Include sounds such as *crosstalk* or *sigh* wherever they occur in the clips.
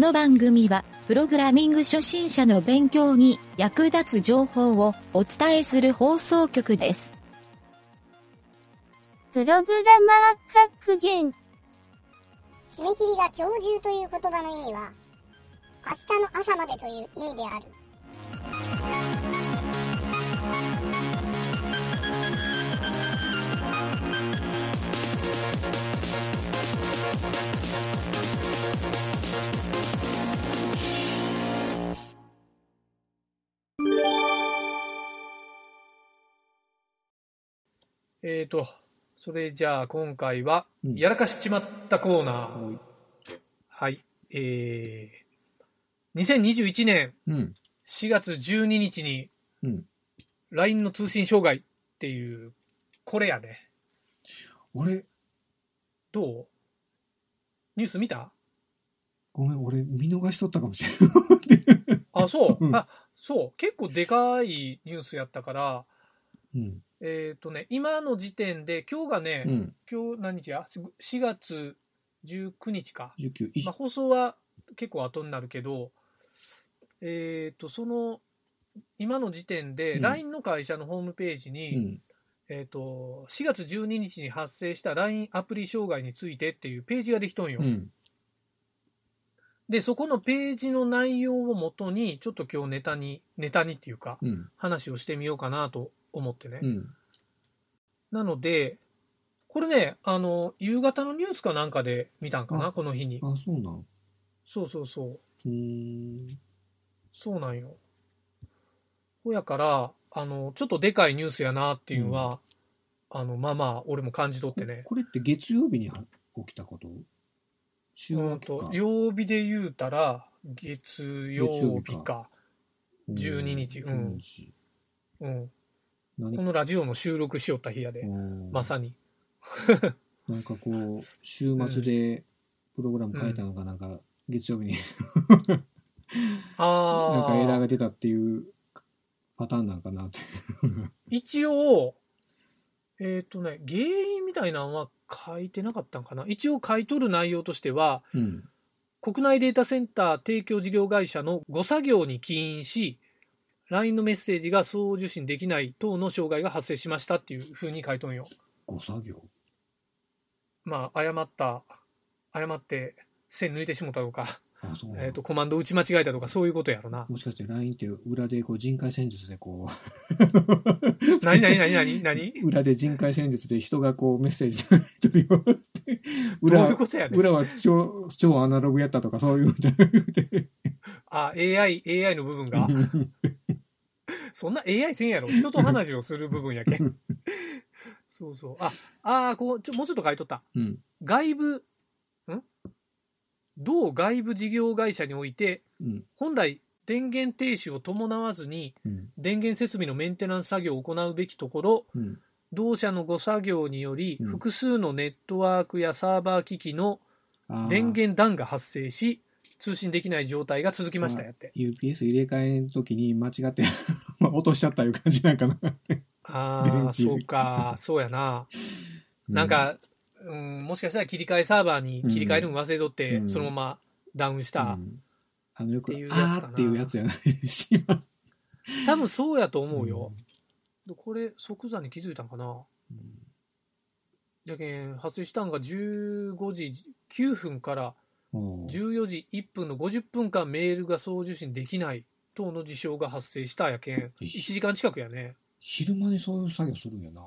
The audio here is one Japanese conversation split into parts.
の番組は、プログラミング初心者の勉強に役立つ情報をお伝えする放送局です。プログラマー格言。締め切りが今日中という言葉の意味は、明日の朝までという意味である。えーと、それじゃあ今回は、うんやらかしちまったコーナー。はいはい。えー、2021年うん。4月12日にうん。LINE の通信障害っていう、これやね。俺、どう？ニュース見た？ごめん、俺見逃しとったかもしれない。あ、そう、うんあ、そう。結構でかいニュースやったから、うん。えっ、とね、今の時点で、今日がね、うん。今日何日や ?4 月19日か。19、いまあ、放送は結構後になるけど、えっ、と、その、今の時点で、うん LINE の会社のホームページに、うん。えっ、と、4月12日に発生した LINE アプリ障害についてっていうページができとんよ。うん。で、そこのページの内容をもとに、ちょっと今日ネタに、ネタにっていうか、うん。話をしてみようかなと思ってね。うん。なので、これね、あの、夕方のニュースかなんかで見たんかな、あこの日に。あ、そうなん。そうそうそう。うーん。そうなんよ。ほやから、あの、ちょっとでかいニュースやなっていうのは、あの、まあまあ、俺も感じ取ってね。これって月曜日には起きたこと？週うん明けかと、。曜日で言うたら、月曜日か。12日うん12日うん。何このラジオの収録しよった日やで、うんまさに。*laughs* なんかこう、週末でプログラム書いたのが、なんか、月曜日にあ *laughs* なんかエラーあが、出たっていうパターンなんかなって。*laughs* 一応、えっ、とね、原因みたいなのは書いてなかったんかな。一応書いとる内容としては、うん。国内データセンター提供事業会社の誤作業に起因し、LINE のメッセージが送受信できない等の障害が発生しましたっていうふうに書いとんよ。ご作業？まあ、誤った、誤って線抜いてしもたとか、あ、そうなんえっ、と、コマンド打ち間違えたとか、そういうことやろな。もしかして LINE って裏でこう人海戦術でこ何何何何？何？う、裏で人海戦術で人がこうメッセージを取り終わって、どう裏いうことやねん。裏は超超アナログやったとかそういう。あ、AI、AI の部分が？*laughs* *laughs* そんな AI せんやろ。人と話をする部分やけん。*laughs* そうそう。あ、あーこう、ちょ、もうちょっと書いとった。うん。外部、ん？同外部事業会社において、うん。本来、電源停止を伴わずに、うん。電源設備のメンテナンス作業を行うべきところ、うん。同社の誤作業により、うん複数のネットワークやサーバー機器の電源断が発生し、通信できない状態が続きましたやって。UPS 入れ替えの時に間違って *laughs* 落としちゃったいう感じなんかな。ああ、電池そうか、そうやな。なんか、うん、もしかしたら切り替えサーバーに切り替えるの忘れとって、うんそのままダウンしうた。ん、あのよくっていうやつかなあーっていうやつやないしま *laughs* 多分そうやと思うよ。これ、即座に気づいたんかな。うんじゃけん、発生したんが15時9分から14時1分の50分間メールが送受信できない等の事象が発生したやけん、1時間近くやね。昼間にそういう作業するんやな。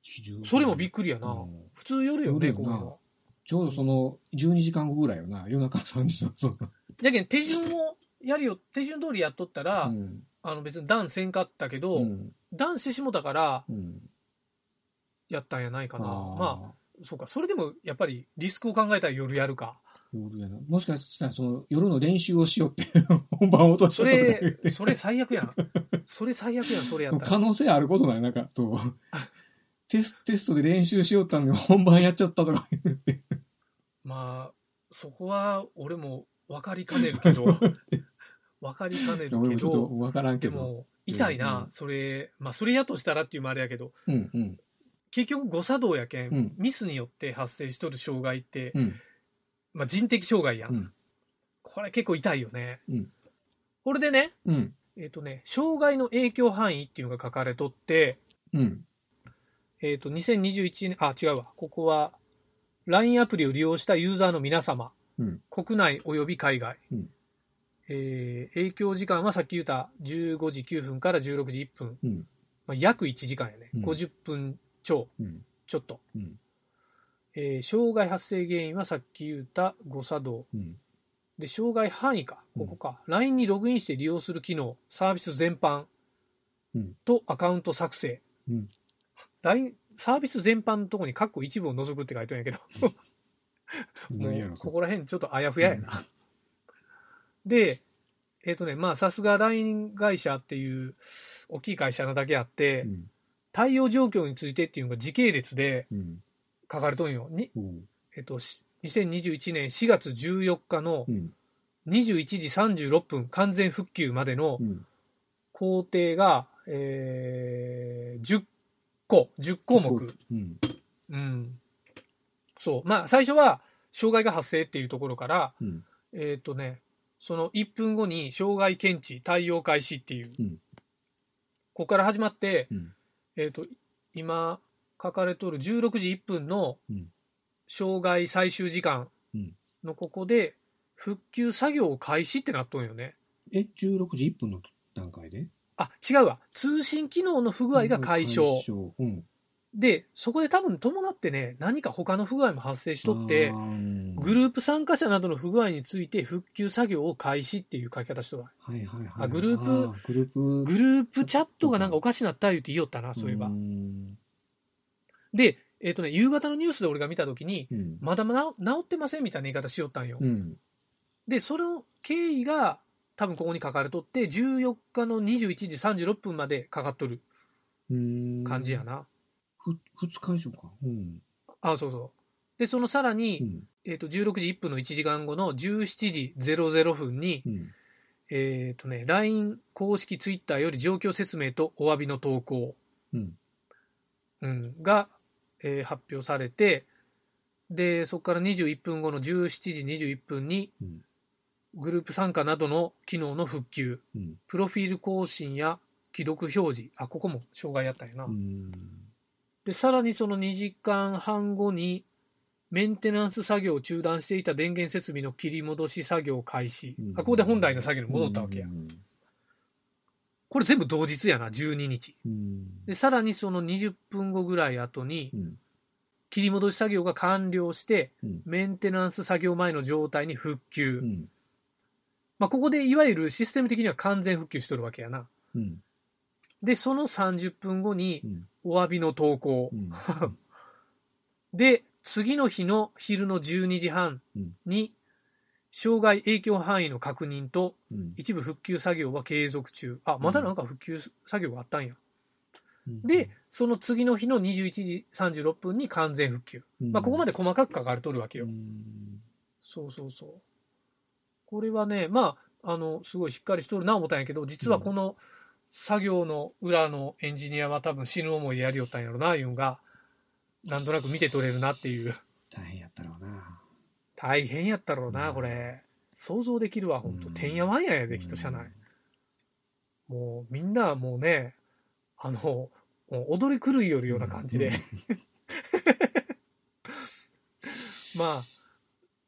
昼それもびっくりやな。うん普通夜よね、こういうの。ちょうどその12時間後ぐらいよな。夜中3時の。そうじゃけん、手順をやるよ、手順通りやっとったら、うん。あの別にダせんかったけど、うん。ダウンしてしもたからうん。やったんやないかな。あーまあ、そうか。それでもやっぱりリスクを考えたら夜やるか。もしかしたらその夜の練習をしようって本番落としちそれ、てそれ最悪やん。それ最悪やん、それやった可ら。能性あることないなんか、そう。テステストで練習しようったのに本番やっちゃったとか言って。まあ、そこは俺も分かりかねるけど、*laughs* 分かりかねる俺けど、もちょっとわからんけど。でも、痛いな、うんそれ、まあ、それやとしたらっていうのもあれやけど、うんうん。結局誤作動やけん、うんミスによって発生しとる障害って、うん。まあ、人的障害やん。うんこれ結構痛いよね。うんこれでね、うん。えっ、とね、障害の影響範囲っていうのが書かれとって、うん。えっ、と、2021年、あ、違うわ。ここは、LINE アプリを利用したユーザーの皆様、うん。国内及び海外、うんえー影響時間はさっき言った15時9分から16時1分、うん。まあ、約1時間やね、うん50分超うん。ちょっと、うん。えー障害発生原因はさっき言った誤作動うん。で障害範囲かここか、LINE にログインして利用する機能サービス全般うんとアカウント作成、うん。LINE サービス全般のとこに括弧一部を除くって書いてるんやけど *laughs* もうここら辺ちょっとあやふややな。で、えっ、とね、まあさすが LINE 会社っていう大きい会社なだけあって、うん。対応状況についてっていうのが時系列でうん。書かれとんよ。にうん。えっ、と、し2021年4月14日のうん。21時36分完全復旧までのうん。工程が、えー10個、10項目。うん。うん。そう。まあ、最初は、障害が発生っていうところから、うん。えっ、とね、その1分後に障害検知、対応開始っていう、うんここから始まって、うんえっ、と、今、書かれとる16時1分のうん障害最終時間うんのここで、復旧作業を開始ってなっとんよね。え、16時1分の段階で？あ、違うわ。通信機能の不具合が解消。解消うん。で、そこで多分伴ってね、何か他の不具合も発生しとってグループ参加者などの不具合について復旧作業を開始っていう書き方しとるわ。はいはいはい。あグループあーグループ。グループチャットがなんかおかしなった言うて言いよったな、そういえばー。んで、えっ、とね、夕方のニュースで俺が見たときに、うん。まだまだ治ってませんみたいな言い方しよったんよ。うん。で、その経緯が多分ここに書かれとって、14日の21時36分までかかっとる感じや。な。ふ、二日以上か。うん。あ、そうそう。で、そのさらに、うん。えっ、と、16時1分の1時間後の17時00分に、うん。えっ、とね、LINE 公式 Twitter より状況説明とお詫びの投稿、うん。うん、が、えー発表されて、で、そこから21分後の17時21分に、うん。グループ参加などの機能の復旧、うん。プロフィール更新や既読表示、あ、ここも障害やったんやな。うん。で、さらにその2時間半後に、メンテナンス作業を中断していた電源設備の切り戻し作業開始。あ、ここで本来の作業に戻ったわけやう。ん。これ全部同日やな、12日。うん。で、さらにその20分後ぐらい後にう、ん。切り戻し作業が完了して、うん。メンテナンス作業前の状態に復旧。うん。まあ、ここでいわゆるシステム的には完全復旧しとるわけやな。うん。で、その30分後にう、ん。お詫びの投稿う。ん。*laughs* で、次の日の昼の12時半に、障害影響範囲の確認と、うん。一部復旧作業は継続中。あ、まだなんか復旧作業があったんや。うんで、、その次の日の21時36分に完全復旧。まあ、ここまでで細かく書かれとるわけよ。うん。そうそうそう。これはね、まあ、あの、すごいしっかりしとるな思ったんやけど、実はこの作業の裏のエンジニアは多分死ぬ思いでやりよったんやろな、いうんが、なんとなく見て取れるなっていう。大変やったろうな。これ。想像できるわ、ほんと。うんてんやわんややで、きっと車内。もう、みんなもうね、あの、踊り狂いよるような感じで。*laughs* まあ、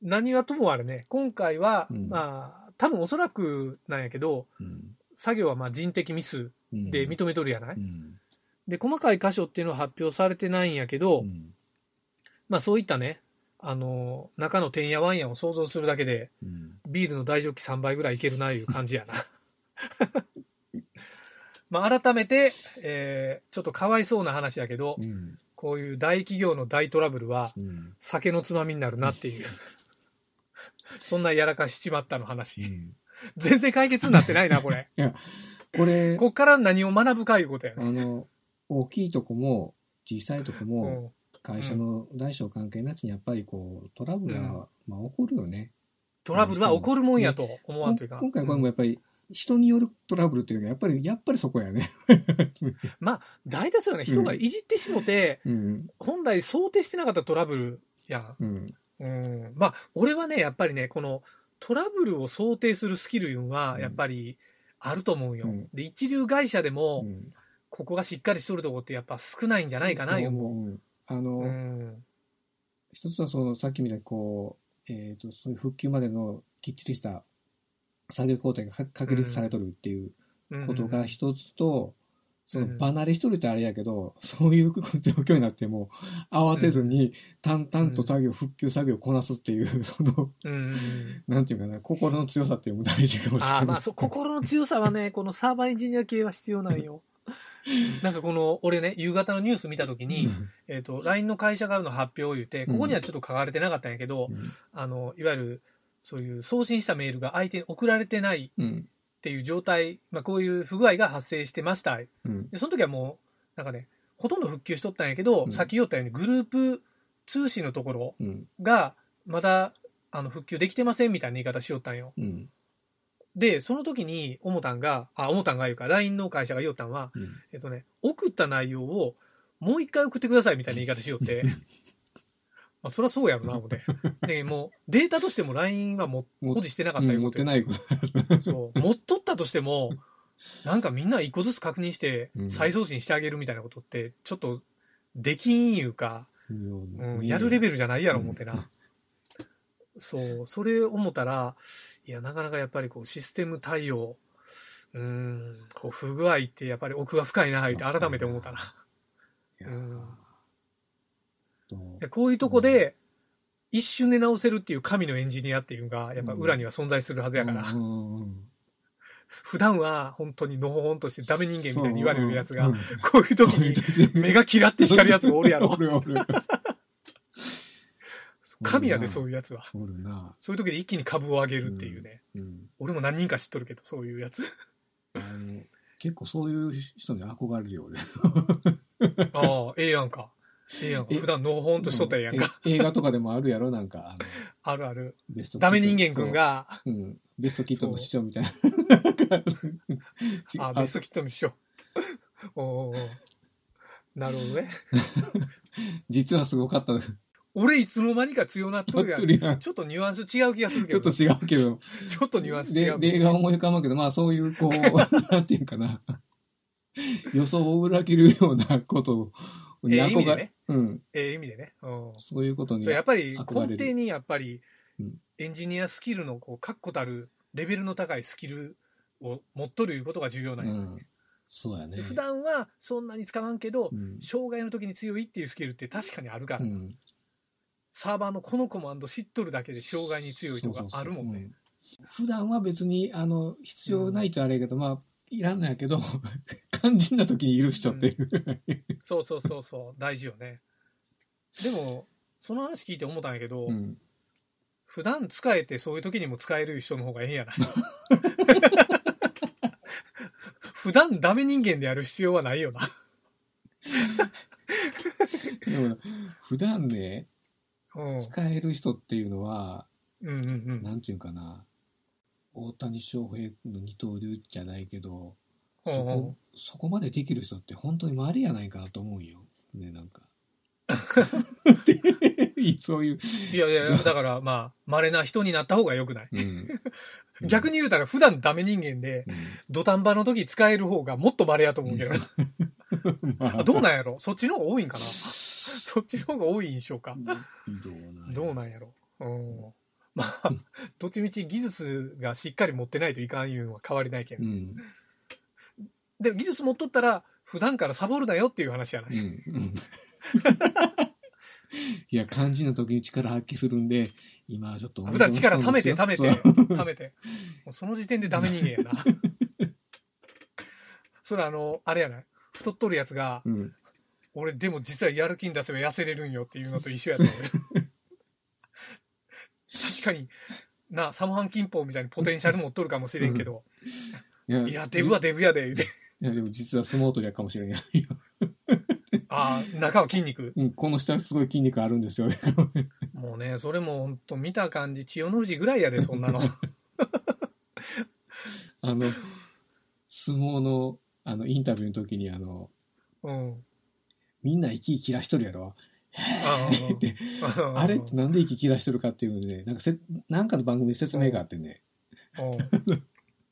何はともあれね、今回は、うんまあ、多分おそらくなんやけど、うん。作業はまあ人的ミスうん。で認めとるやない、うん。で、細かい箇所っていうのは発表されてないんやけど、うん。まあそういったね、あの、中のてんやわんやを想像するだけで、うん。ビールの大ジョッキ3杯ぐらいいけるないう感じやな。*laughs* まあ改めて、えーちょっとかわいそうな話やけど、うん。こういう大企業の大トラブルはうん。酒のつまみになるなっていう。そんなやらかしちまったのう話。ん全然解決になってないな、これ。*laughs* これ、こっから何を学ぶかいうことやあね。の、大きいとこも、小さいとこうも、ん会社の大小関係なしにやっぱりこう、トラブルが、まあ起こるよね。トラブルは起こるもんやと思わんというか。今回これもやっぱり、人によるトラブルというか、やっぱり、やっぱりそこやね。*laughs* まあ、大体そうよね。人がいじってしもて、うん。本来想定してなかったトラブルやん。うん。うん。まあ、俺はね、やっぱりね、このトラブルを想定するスキルいうんは、うんやっぱりあると思うよ。うんで、一流会社でも、うんここがしっかりしとるとこってやっぱ少ないんじゃないかな、そうよ。思う。あの、うん。一つはその、さっきみたいにこう、えっ、と、そういう復旧までのきっちりした作業工程がか確立されとるっていううんことが一つと、そのうん離れしとるってあれやけど、そういう状況になっても、慌てずに淡々と作業、復旧作業をこなすっていう、その。なんていうかな、心の強さっていうのも大事かもしれない。ああ、まあ、そう、心の強さはね、このサーバーエンジニア系は必要なんよ。*laughs* なんかこの、俺ね、夕方のニュース見たときに、えっ、と、LINE の会社からの発表を言って、ここにはちょっと書かれてなかったんやけど、うんあの、いわゆる、そういう送信したメールが相手に送られてないうん。っていう状態、まあ、こういう不具合が発生してました。うん。で、その時はもう、なんかね、ほとんど復旧しとったんやけど、うんさっき言ったようにグループ通信のところうん。が、まだ、あの、復旧できてませんみたいな言い方しよったんよ。うん。で、その時に、おもたんが、あ、おもたんが言うか、LINE の会社が言おったんは、うん。えっとね、送った内容をもう一回送ってくださいみたいな言い方しよって、*laughs* まあ、そりゃそうやろな、思って。で、もう、データとしても LINE はもも保持してなかったうんよ。持ってないこと。そう。持っとったとしても、なんかみんな一個ずつ確認してう、ん再送信してあげるみたいなことって、ちょっと、できんいうか、うん、やるレベルじゃないやろ、思ってな。そう、それ思ったら、いや、なかなかやっぱりこう、システム対応、うーん、こう、不具合ってやっぱり奥が深いな、って改めて思ったな。うん。こういうとこで、一瞬で直せるっていう神のエンジニアっていうのが、やっぱ裏には存在するはずやから、普段は本当にのほほんとしてダメ人間みたいに言われるやつがうん、こういう時に *laughs* 目がキラって光るやつがおるやろ。神やで、そういうやつは。おるな。そういう時で一気に株を上げるっていうね。うん。俺も何人か知っとるけど、そういうやつ。あの結構そういう人に憧れるよね。*laughs* ああ、ええやんか。ええやんか。え普段のほほんとしとったらええやんか。え映画とかでもあるやろ、なんか。あるある。ベストダメ人間くん。が、そううん。ベストキットの師匠みたいな。あ、ベストキットの師匠。おうおなるほどね。*laughs* 実はすごかった。俺いつの間にか強なっとるやん。ちょっとニュアンス違う気がするけど。ちょっと違うけど、ちょっとニュアンス違でう。例が思い浮かばんけど、まあそういう、こう、*laughs* なんていうかな。予想を裏切るようなことにええ意味で憧れ、ね。うん。ええ意味でね。うん。そういうことにやっぱり根底にやっぱりうんエンジニアスキルのこう確固たるレベルの高いスキルを持っとるいうことが重要なんや、うん。そうやねで。普段はそんなに使わんけど、うん。障害の時に強いっていうスキルって確かにあるから、うん。サーバーのこのコマンド知っとるだけで障害に強いとかあるもんね。そうん普段は別に、あの、必要ないとあれやけど、まあ、いらんのやけど、*laughs* 肝心な時にいる人っていう。そうそうそうそう、大事よね。でも、その話聞いて思ったんやけど、うん。普段使えてそういう時にも使える人の方がええんやない *laughs* 普段ダメ人間でやる必要はないよな。でも、普段ね、うん。使える人っていうのは、うんうんうん。なんていうかな、大谷翔平の二刀流じゃないけど、そこ、そこまでできる人って本当に稀やないかなと思うよ。ね、なんか。*laughs* そういう。いやいや、だからまあ、稀な人になった方が良くない？うん。*laughs* 逆に言うたら普段ダメ人間で、うん、土壇場の時使える方がもっと稀やと思うけどな。*laughs* まあどうなんやろ？そっちの方が多いんかな？*laughs* そっちの方が多い印象か。どうなんどうなんやろうん。まあ、*laughs* どっちみち技術がしっかり持ってないといかんいうのは変わりないけど。うん。でも技術持っとったら、普段からサボるなよっていう話やない。うん。うん。*laughs* いや、肝心な時に力発揮するんで、今はちょっと。普段力貯めて貯めて、貯めて。もうその時点でダメ人間やな。それあの、あれやない太っとるやつが、うん。俺でも実はやる気に出せば痩せれるんよっていうのと一緒やった俺 *laughs* 確かに、な、サモハンキンポみたいにポテンシャル持っとるかもしれんけど、いやいや、デブはデブやで、言うて。いや、でも実は相撲取りやかもしれないよ。*laughs* ああ、中は筋肉。うん、この下すごい筋肉あるんですよ。もうね、それも本当見た感じ、千代の富士ぐらいやで、そんなの。*laughs* あの、相撲の、あの、インタビューの時に、あの、うん。みんな息切らしとるやろ。って、*laughs* うんあれってなんで息切らしてるかっていうのでね、なんかせ、なんかの番組で説明があってね、うん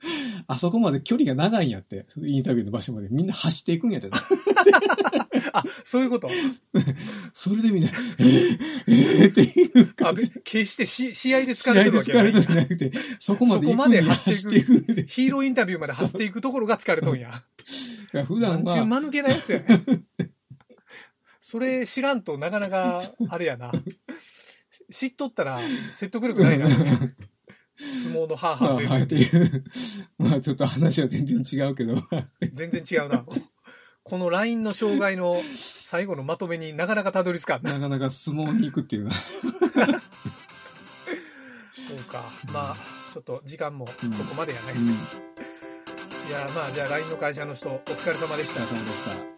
*laughs* あそこまで距離が長いんやって、インタビューの場所までみんな走っていくんやってな。*laughs* あ、そういうこと？それでみんな、えー、えーっていうあ、感じ。決してし試合で疲れてるわけ疲れてじゃないるんじゃなくて、そこまでまで走走っていく。ヒーローインタビューまで走っていくところが疲れとんや。普段は、間抜けなやつやねん。それ知らんとなかなか、*laughs* あれやな。知っとったら説得力ないな。*laughs* 相撲のハーハーはい、っていう。まあちょっと話は全然違うけど、*laughs* 全然違うな。この LINE の障害の最後のまとめになかなかたどり着かんな。なかなか相撲に行くっていうのは。そうか。まあ、ちょっと時間もこうんこまでやね。うん。いや、まあ、じゃあ LINE の会社の人、お疲れ様でしたお疲れ。様でした。